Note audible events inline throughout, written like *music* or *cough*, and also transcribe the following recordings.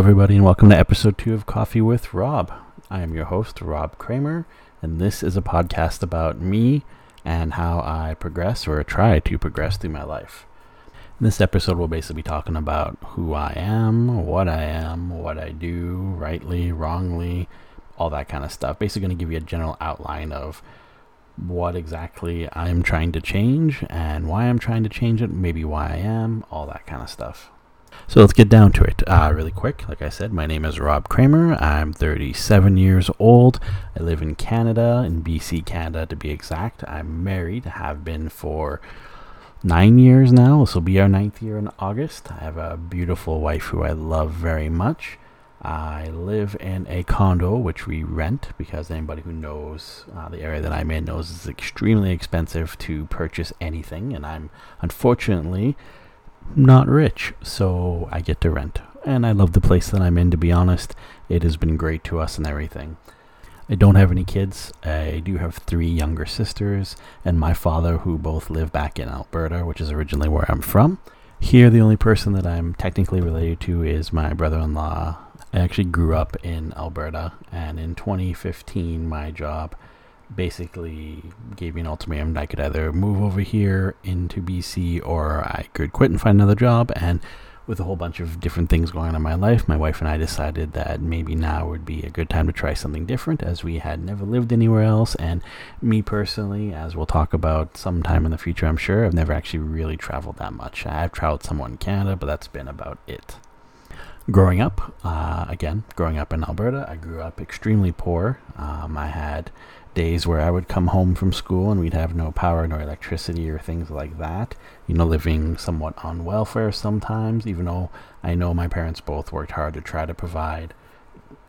everybody, and welcome to episode two of Coffee with Rob. I am your host, Rob Kramer, and this is a podcast about me and how I progress or try to progress through my life. In This episode we'll basically be talking about who I am, what I am, what I do, rightly, wrongly, all that kind of stuff. Basically, going to give you a general outline of what exactly I'm trying to change and why I'm trying to change it, maybe why I am, all that kind of stuff. So let's get down to it uh, really quick. Like I said, my name is Rob Kramer. I'm 37 years old. I live in Canada, in BC, Canada to be exact. I'm married, have been for nine years now. This will be our ninth year in August. I have a beautiful wife who I love very much. I live in a condo which we rent because anybody who knows uh, the area that I'm in knows it's extremely expensive to purchase anything, and I'm unfortunately not rich, so I get to rent. And I love the place that I'm in, to be honest. It has been great to us and everything. I don't have any kids. I do have three younger sisters and my father, who both live back in Alberta, which is originally where I'm from. Here, the only person that I'm technically related to is my brother in law. I actually grew up in Alberta, and in 2015, my job basically gave me an ultimatum. I could either move over here into BC or I could quit and find another job. And with a whole bunch of different things going on in my life, my wife and I decided that maybe now would be a good time to try something different as we had never lived anywhere else. And me personally, as we'll talk about sometime in the future, I'm sure, I've never actually really traveled that much. I've traveled somewhat in Canada, but that's been about it. Growing up, uh, again, growing up in Alberta, I grew up extremely poor. Um, I had days where I would come home from school and we'd have no power, no electricity, or things like that. You know, living somewhat on welfare sometimes, even though I know my parents both worked hard to try to provide.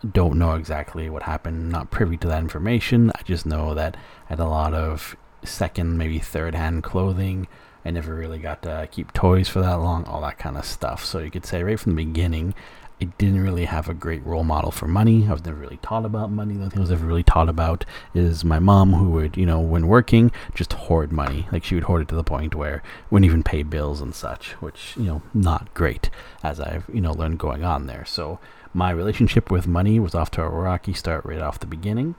Don't know exactly what happened, not privy to that information. I just know that I had a lot of second, maybe third hand clothing. I never really got to keep toys for that long, all that kind of stuff. So you could say right from the beginning, I didn't really have a great role model for money. I was never really taught about money. The only thing I was ever really taught about is my mom, who would, you know, when working, just hoard money. Like she would hoard it to the point where wouldn't even pay bills and such, which, you know, not great as I've, you know, learned going on there. So my relationship with money was off to a rocky start right off the beginning.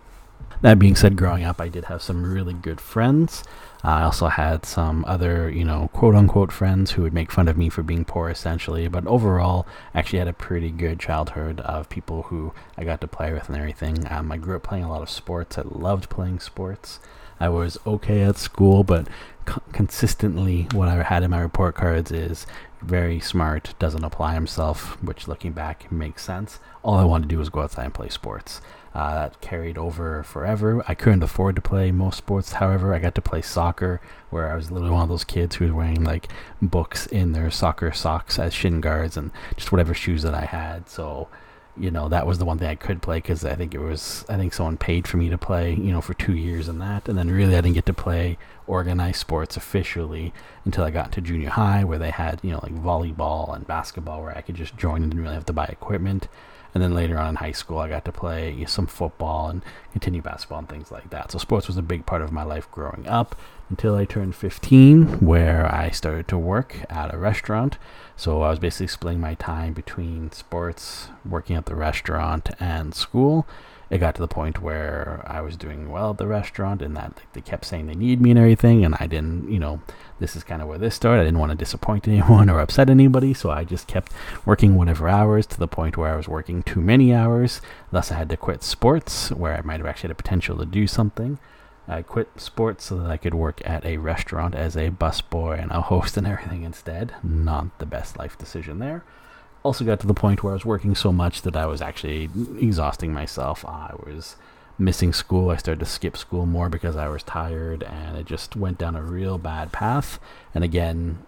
That being said, growing up, I did have some really good friends. Uh, I also had some other, you know, quote unquote friends who would make fun of me for being poor, essentially. But overall, I actually had a pretty good childhood of people who I got to play with and everything. Um, I grew up playing a lot of sports. I loved playing sports. I was okay at school, but co- consistently, what I had in my report cards is very smart, doesn't apply himself, which looking back makes sense. All I wanted to do was go outside and play sports. Uh, that carried over forever. I couldn't afford to play most sports, however, I got to play soccer, where I was literally one of those kids who was wearing like books in their soccer socks as shin guards and just whatever shoes that I had. So, you know, that was the one thing I could play because I think it was, I think someone paid for me to play, you know, for two years and that. And then really I didn't get to play organized sports officially until I got to junior high, where they had, you know, like volleyball and basketball, where I could just join and didn't really have to buy equipment. And then later on in high school, I got to play some football and continue basketball and things like that. So sports was a big part of my life growing up until I turned 15, where I started to work at a restaurant. So I was basically splitting my time between sports, working at the restaurant, and school. It got to the point where I was doing well at the restaurant, and that they kept saying they need me and everything, and I didn't, you know, this is kind of where this started. I didn't want to disappoint *laughs* anyone or upset anybody, so I just kept working whatever hours to the point where I was working too many hours. Thus, I had to quit sports, where I might have actually had a potential to do something. I quit sports so that I could work at a restaurant as a busboy and a host and everything instead. Not the best life decision there. Also, got to the point where I was working so much that I was actually exhausting myself. I was missing school. I started to skip school more because I was tired, and it just went down a real bad path. And again,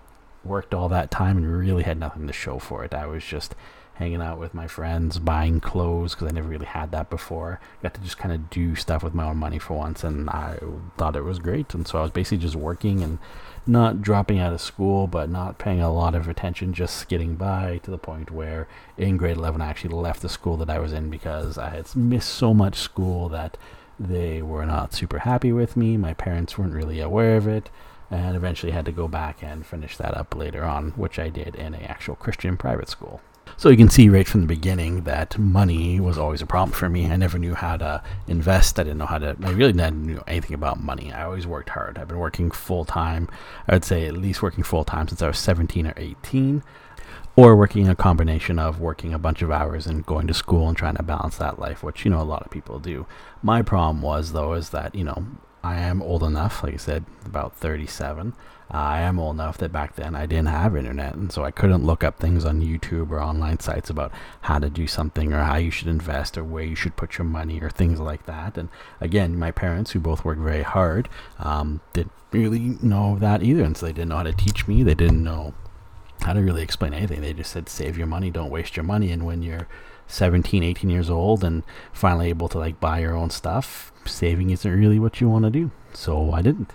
worked all that time and really had nothing to show for it. I was just hanging out with my friends, buying clothes because I never really had that before. Got to just kind of do stuff with my own money for once, and I thought it was great. And so I was basically just working and not dropping out of school, but not paying a lot of attention, just getting by to the point where in grade 11 I actually left the school that I was in because I had missed so much school that they were not super happy with me. My parents weren't really aware of it. And eventually had to go back and finish that up later on, which I did in a actual Christian private school. So you can see right from the beginning that money was always a problem for me. I never knew how to invest. I didn't know how to. I really didn't know anything about money. I always worked hard. I've been working full time. I would say at least working full time since I was 17 or 18, or working a combination of working a bunch of hours and going to school and trying to balance that life, which you know a lot of people do. My problem was though is that you know I am old enough, like I said, about 37. Uh, I am old enough that back then I didn't have internet, and so I couldn't look up things on YouTube or online sites about how to do something or how you should invest or where you should put your money or things like that. And again, my parents, who both worked very hard, um, didn't really know that either, and so they didn't know how to teach me. They didn't know how to really explain anything. They just said, save your money, don't waste your money. And when you're 17, 18 years old and finally able to like buy your own stuff, saving isn't really what you want to do. So I didn't.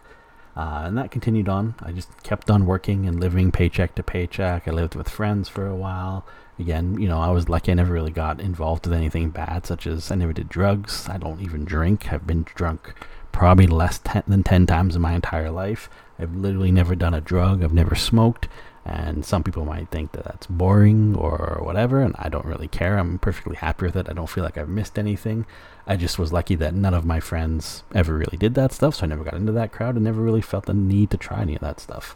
Uh, and that continued on. I just kept on working and living paycheck to paycheck. I lived with friends for a while. Again, you know, I was lucky I never really got involved with anything bad, such as I never did drugs. I don't even drink. I've been drunk probably less ten, than 10 times in my entire life. I've literally never done a drug. I've never smoked. And some people might think that that's boring or whatever, and I don't really care. I'm perfectly happy with it. I don't feel like I've missed anything. I just was lucky that none of my friends ever really did that stuff, so I never got into that crowd and never really felt the need to try any of that stuff.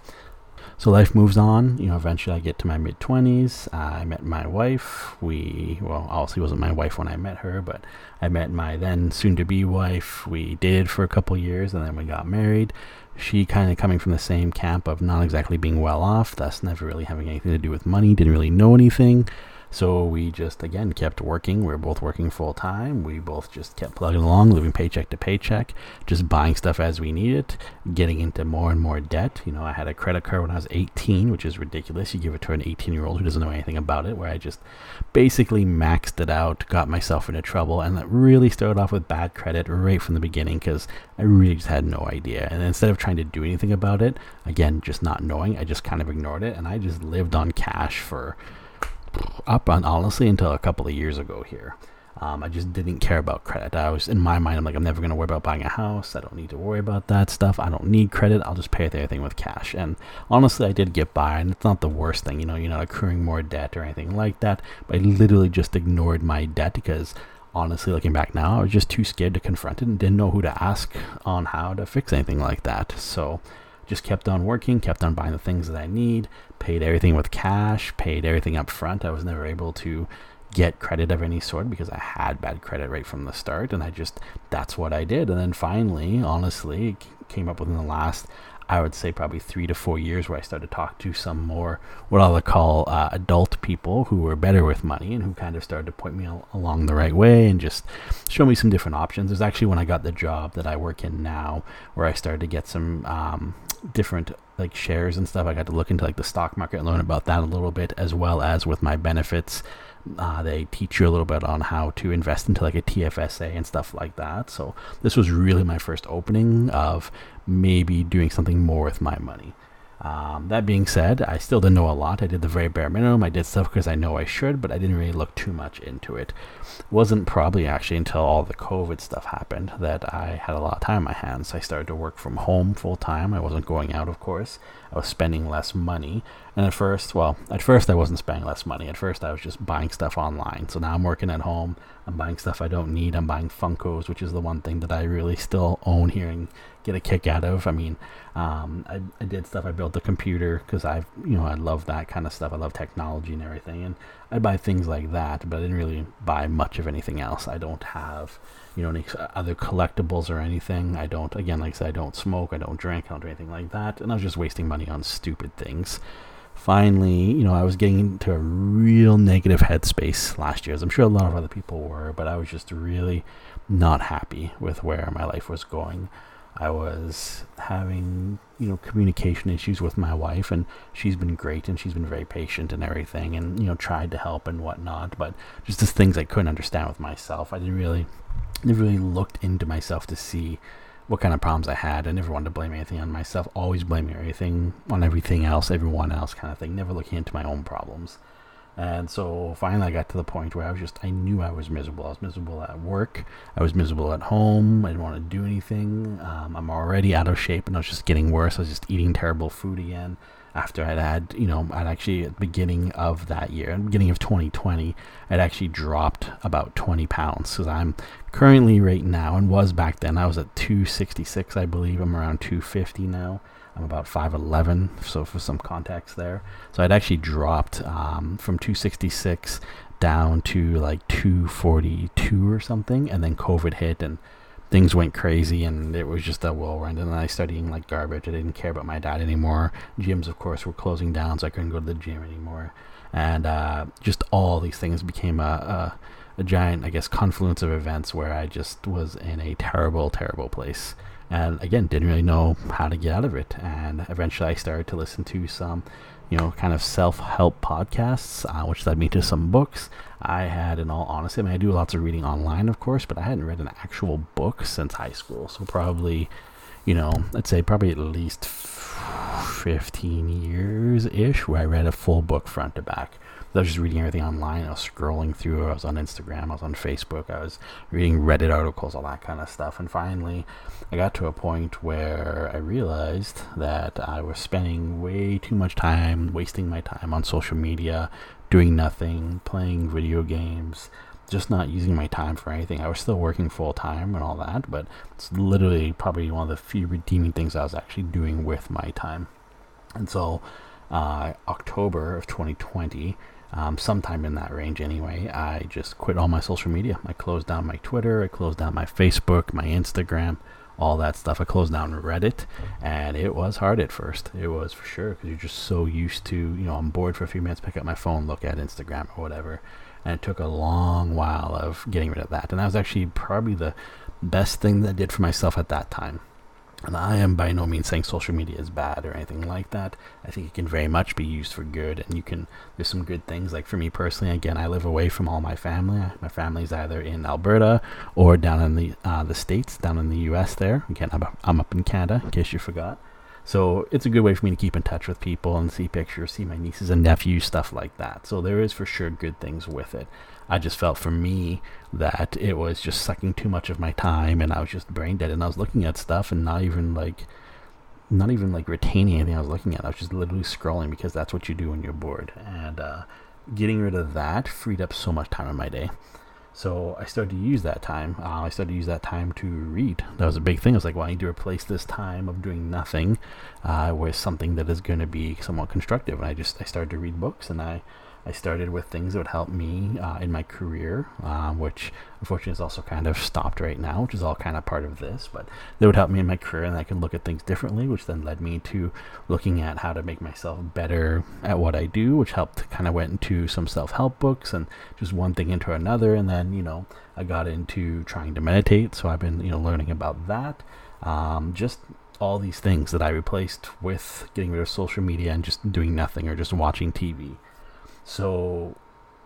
So life moves on. You know, eventually I get to my mid 20s. I met my wife. We, well, obviously wasn't my wife when I met her, but I met my then soon to be wife. We dated for a couple years and then we got married she kind of coming from the same camp of not exactly being well off, thus never really having anything to do with money, didn't really know anything. So we just again kept working. We were both working full time. We both just kept plugging along, living paycheck to paycheck, just buying stuff as we needed, getting into more and more debt. You know, I had a credit card when I was 18, which is ridiculous. You give it to an 18 year old who doesn't know anything about it, where I just basically maxed it out, got myself into trouble, and that really started off with bad credit right from the beginning because I really just had no idea. And instead of trying to do anything about it, again, just not knowing, I just kind of ignored it and I just lived on cash for up on honestly until a couple of years ago here. Um, I just didn't care about credit. I was in my mind, I'm like, I'm never going to worry about buying a house. I don't need to worry about that stuff. I don't need credit. I'll just pay everything with cash. And honestly, I did get by, and it's not the worst thing. You know, you're not accruing more debt or anything like that. But I literally just ignored my debt because honestly, looking back now, I was just too scared to confront it and didn't know who to ask on how to fix anything like that. So just kept on working, kept on buying the things that I need, paid everything with cash, paid everything up front. I was never able to get credit of any sort because I had bad credit right from the start, and I just that's what I did. And then finally, honestly, came up within the last I would say probably three to four years where I started to talk to some more what I would call uh, adult people who were better with money and who kind of started to point me al- along the right way and just show me some different options. It was actually when I got the job that I work in now where I started to get some um, different like shares and stuff. I got to look into like the stock market and learn about that a little bit, as well as with my benefits. Uh, they teach you a little bit on how to invest into like a TFSA and stuff like that. So this was really my first opening of maybe doing something more with my money. Um, that being said, I still didn't know a lot. I did the very bare minimum. I did stuff because I know I should, but I didn't really look too much into it. it. wasn't probably actually until all the COVID stuff happened that I had a lot of time on my hands. I started to work from home full time. I wasn't going out, of course. I was spending less money. And at first, well, at first I wasn't spending less money. At first I was just buying stuff online. So now I'm working at home. I'm buying stuff I don't need. I'm buying Funkos, which is the one thing that I really still own here and get a kick out of. I mean, um, I, I did stuff. I built a computer because I, you know, I love that kind of stuff. I love technology and everything, and I buy things like that. But I didn't really buy much of anything else. I don't have, you know, any uh, other collectibles or anything. I don't. Again, like I said, I don't smoke. I don't drink. I don't do anything like that. And I was just wasting money on stupid things finally, you know, I was getting into a real negative headspace last year, as I'm sure a lot of other people were, but I was just really not happy with where my life was going. I was having, you know, communication issues with my wife, and she's been great and she's been very patient and everything, and you know, tried to help and whatnot. But just the things I couldn't understand with myself, I didn't really, never really looked into myself to see what kind of problems I had. I never wanted to blame anything on myself. Always blaming everything on everything else, everyone else, kind of thing. Never looking into my own problems. And so finally, I got to the point where I was just, I knew I was miserable. I was miserable at work. I was miserable at home. I didn't want to do anything. Um, I'm already out of shape and I was just getting worse. I was just eating terrible food again. After I'd had, you know, I'd actually at the beginning of that year, beginning of 2020, I'd actually dropped about 20 pounds. So I'm currently right now and was back then, I was at 266, I believe. I'm around 250 now. I'm about 5'11, so for some context there. So I'd actually dropped um, from 266 down to like 242 or something, and then COVID hit and things went crazy and it was just a whirlwind. And I started eating like garbage. I didn't care about my diet anymore. Gyms, of course, were closing down, so I couldn't go to the gym anymore. And uh, just all these things became a, a, a giant, I guess, confluence of events where I just was in a terrible, terrible place. And again, didn't really know how to get out of it. And eventually I started to listen to some you know, kind of self-help podcasts, uh, which led me to some books. I had, in all honesty, I mean, I do lots of reading online, of course, but I hadn't read an actual book since high school. So probably, you know, I'd say probably at least 15 years ish where I read a full book front to back. I was just reading everything online. I was scrolling through. I was on Instagram. I was on Facebook. I was reading Reddit articles, all that kind of stuff. And finally, I got to a point where I realized that I was spending way too much time, wasting my time on social media, doing nothing, playing video games, just not using my time for anything. I was still working full time and all that, but it's literally probably one of the few redeeming things I was actually doing with my time. And so, uh, October of 2020, um, sometime in that range anyway, I just quit all my social media. I closed down my Twitter, I closed down my Facebook, my Instagram, all that stuff. I closed down Reddit, and it was hard at first. It was for sure because you're just so used to, you know, I'm bored for a few minutes, pick up my phone, look at Instagram or whatever. And it took a long while of getting rid of that. And that was actually probably the best thing that I did for myself at that time. And I am by no means saying social media is bad or anything like that. I think it can very much be used for good, and you can. There's some good things. Like for me personally, again, I live away from all my family. My family's either in Alberta or down in the uh, the states, down in the U.S. There, again, I'm, I'm up in Canada, in case you forgot. So it's a good way for me to keep in touch with people and see pictures, see my nieces and nephews, stuff like that. So there is for sure good things with it. I just felt for me that it was just sucking too much of my time and I was just brain dead and I was looking at stuff and not even like not even like retaining anything I was looking at. I was just literally scrolling because that's what you do when you're bored. And uh, getting rid of that freed up so much time in my day. So I started to use that time. Uh, I started to use that time to read. That was a big thing. I was like, well, I need to replace this time of doing nothing uh, with something that is going to be somewhat constructive. And I just I started to read books, and I I started with things that would help me uh, in my career, uh, which unfortunately is also kind of stopped right now, which is all kind of part of this. But that would help me in my career, and I can look at things differently, which then led me to looking at how to make myself better at what I do, which helped kind of went into some self-help books and just one thing into another, and then you know I got into trying to meditate, so I've been you know learning about that. Um, just all these things that I replaced with getting rid of social media and just doing nothing or just watching TV. So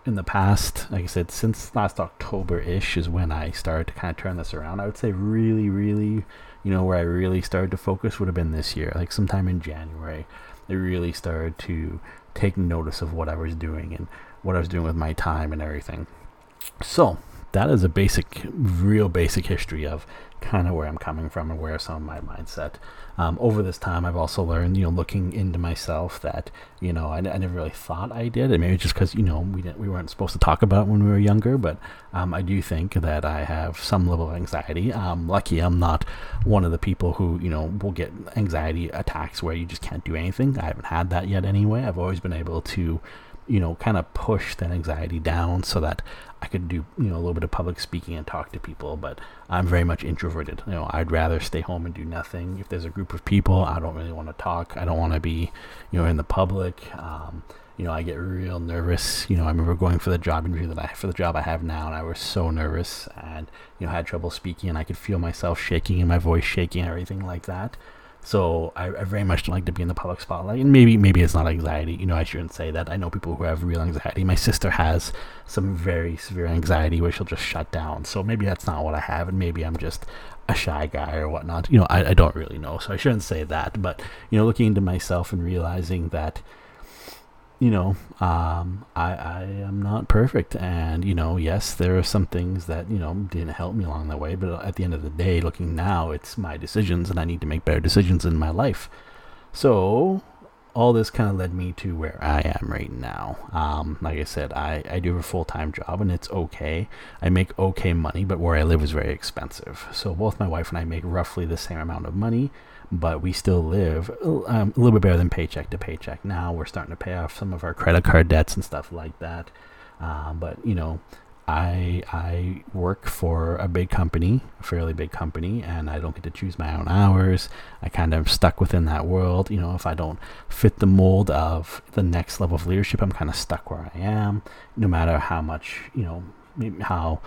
in the past, like I said, since last October ish is when I started to kind of turn this around. I would say really, really, you know, where I really started to focus would have been this year, like sometime in January. I really started to take notice of what I was doing and what I was doing with my time and everything. So that is a basic, real basic history of kind of where I'm coming from and where some of my mindset. Um, over this time, I've also learned, you know, looking into myself that, you know, I, I never really thought I did. And maybe just because, you know, we didn't, we weren't supposed to talk about when we were younger, but um, I do think that I have some level of anxiety. Um, lucky I'm not one of the people who, you know, will get anxiety attacks where you just can't do anything. I haven't had that yet anyway. I've always been able to you know, kind of push that anxiety down so that I could do, you know, a little bit of public speaking and talk to people. But I'm very much introverted. You know, I'd rather stay home and do nothing. If there's a group of people, I don't really want to talk. I don't want to be, you know, in the public. Um, you know, I get real nervous. You know, I remember going for the job interview that I for the job I have now, and I was so nervous, and you know, had trouble speaking, and I could feel myself shaking and my voice shaking and everything like that. So I, I, very much like to be in the public spotlight. And maybe maybe it's not anxiety. You know, I shouldn't say that. I know people who have real anxiety. My sister has some very severe anxiety where she'll just shut down. So maybe that's not what I have, and maybe I'm just a shy guy or whatnot. You know, I, I don't really know. So I shouldn't say that. But you know, looking into myself and realizing that you know, um, I, I am not perfect. And, you know, yes, there are some things that, you know, didn't help me along the way. But at the end of the day, looking now, it's my decisions and I need to make better decisions in my life. So, all this kind of led me to where I am right now. Um, like I said, I, I do have a full time job and it's okay. I make okay money, but where I live is very expensive. So both my wife and I make roughly the same amount of money, but we still live um, a little bit better than paycheck to paycheck. Now we're starting to pay off some of our credit card debts and stuff like that. Um, but you know, I I work for a big company, a fairly big company, and I don't get to choose my own hours. I kind of stuck within that world. You know, if I don't fit the mold of the next level of leadership, I'm kind of stuck where I am. No matter how much, you know, how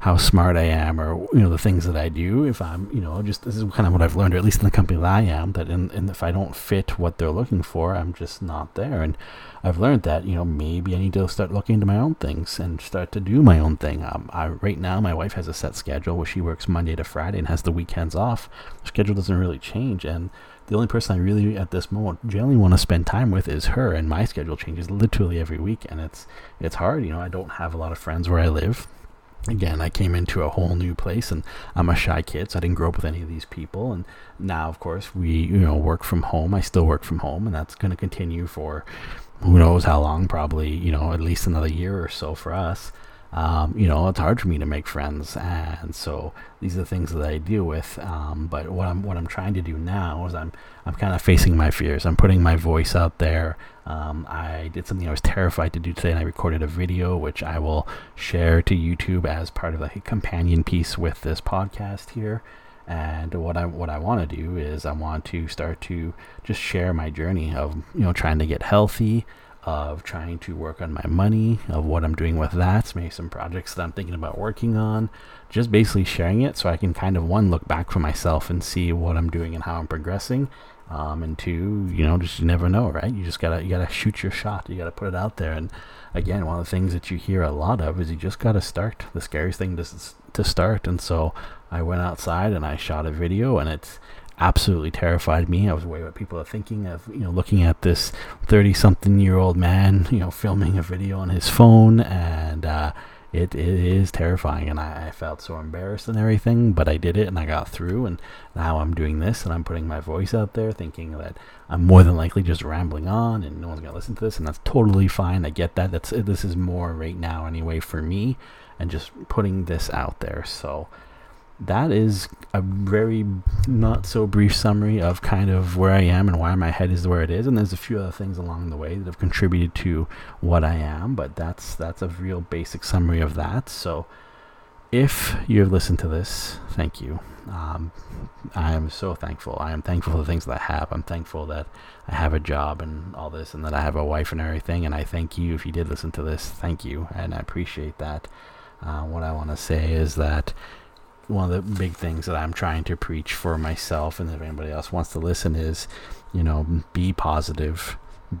how smart I am or you know the things that I do if I'm you know just this is kind of what I've learned or at least in the company that I am that in, and if I don't fit what they're looking for I'm just not there. And I've learned that you know maybe I need to start looking into my own things and start to do my own thing. Um, I, right now my wife has a set schedule where she works Monday to Friday and has the weekends off. The schedule doesn't really change. And the only person I really at this moment generally want to spend time with is her. And my schedule changes literally every week. And it's it's hard. You know I don't have a lot of friends where I live again, I came into a whole new place and I'm a shy kid, so I didn't grow up with any of these people. And now, of course, we, you know, work from home. I still work from home, and that's going to continue for who knows how long, probably, you know, at least another year or so for us um, you know, it's hard for me to make friends, and so these are the things that I deal with. Um, but what I'm what I'm trying to do now is I'm I'm kind of facing my fears. I'm putting my voice out there. Um, I did something I was terrified to do today, and I recorded a video which I will share to YouTube as part of like a companion piece with this podcast here. And what I what I want to do is I want to start to just share my journey of you know trying to get healthy of trying to work on my money, of what I'm doing with that, maybe some projects that I'm thinking about working on, just basically sharing it so I can kind of one look back for myself and see what I'm doing and how I'm progressing. Um, and two, you know, just you never know, right? You just gotta you gotta shoot your shot. You gotta put it out there. And again, one of the things that you hear a lot of is you just gotta start. The scariest thing to to start. And so I went outside and I shot a video, and it's absolutely terrified me. I was worried what people are thinking of, you know, looking at this 30 something year old man, you know, filming a video on his phone and, uh, it, it is terrifying and I, I, felt so embarrassed and everything but i did it and i got through and now i'm doing this and i'm putting my voice out there thinking that i'm more than likely just rambling on and no one's going to listen to this and that's totally fine i get that that's this is more right now anyway for me and just putting this out there so that is a very not so brief summary of kind of where I am and why my head is where it is. And there's a few other things along the way that have contributed to what I am, but that's that's a real basic summary of that. So if you have listened to this, thank you. Um, I am so thankful. I am thankful for the things that I have. I'm thankful that I have a job and all this, and that I have a wife and everything. And I thank you if you did listen to this. Thank you, and I appreciate that. Uh, what I want to say is that one of the big things that I'm trying to preach for myself and if anybody else wants to listen is, you know, be positive,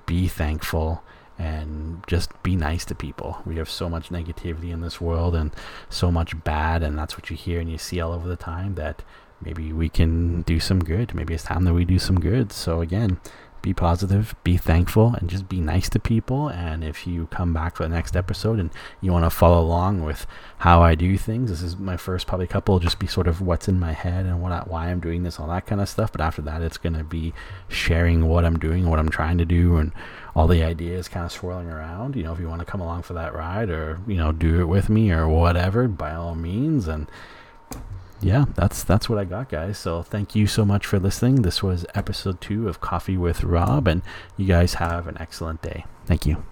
be thankful, and just be nice to people. We have so much negativity in this world and so much bad, and that's what you hear and you see all over the time that maybe we can do some good. Maybe it's time that we do some good. So, again, be positive, be thankful, and just be nice to people. And if you come back for the next episode and you want to follow along with how I do things, this is my first probably couple, just be sort of what's in my head and what I, why I'm doing this, all that kind of stuff. But after that, it's going to be sharing what I'm doing, what I'm trying to do, and all the ideas kind of swirling around. You know, if you want to come along for that ride or, you know, do it with me or whatever, by all means. And yeah, that's that's what I got, guys. So thank you so much for listening. This was episode two of Coffee with Rob, and you guys have an excellent day. Thank you.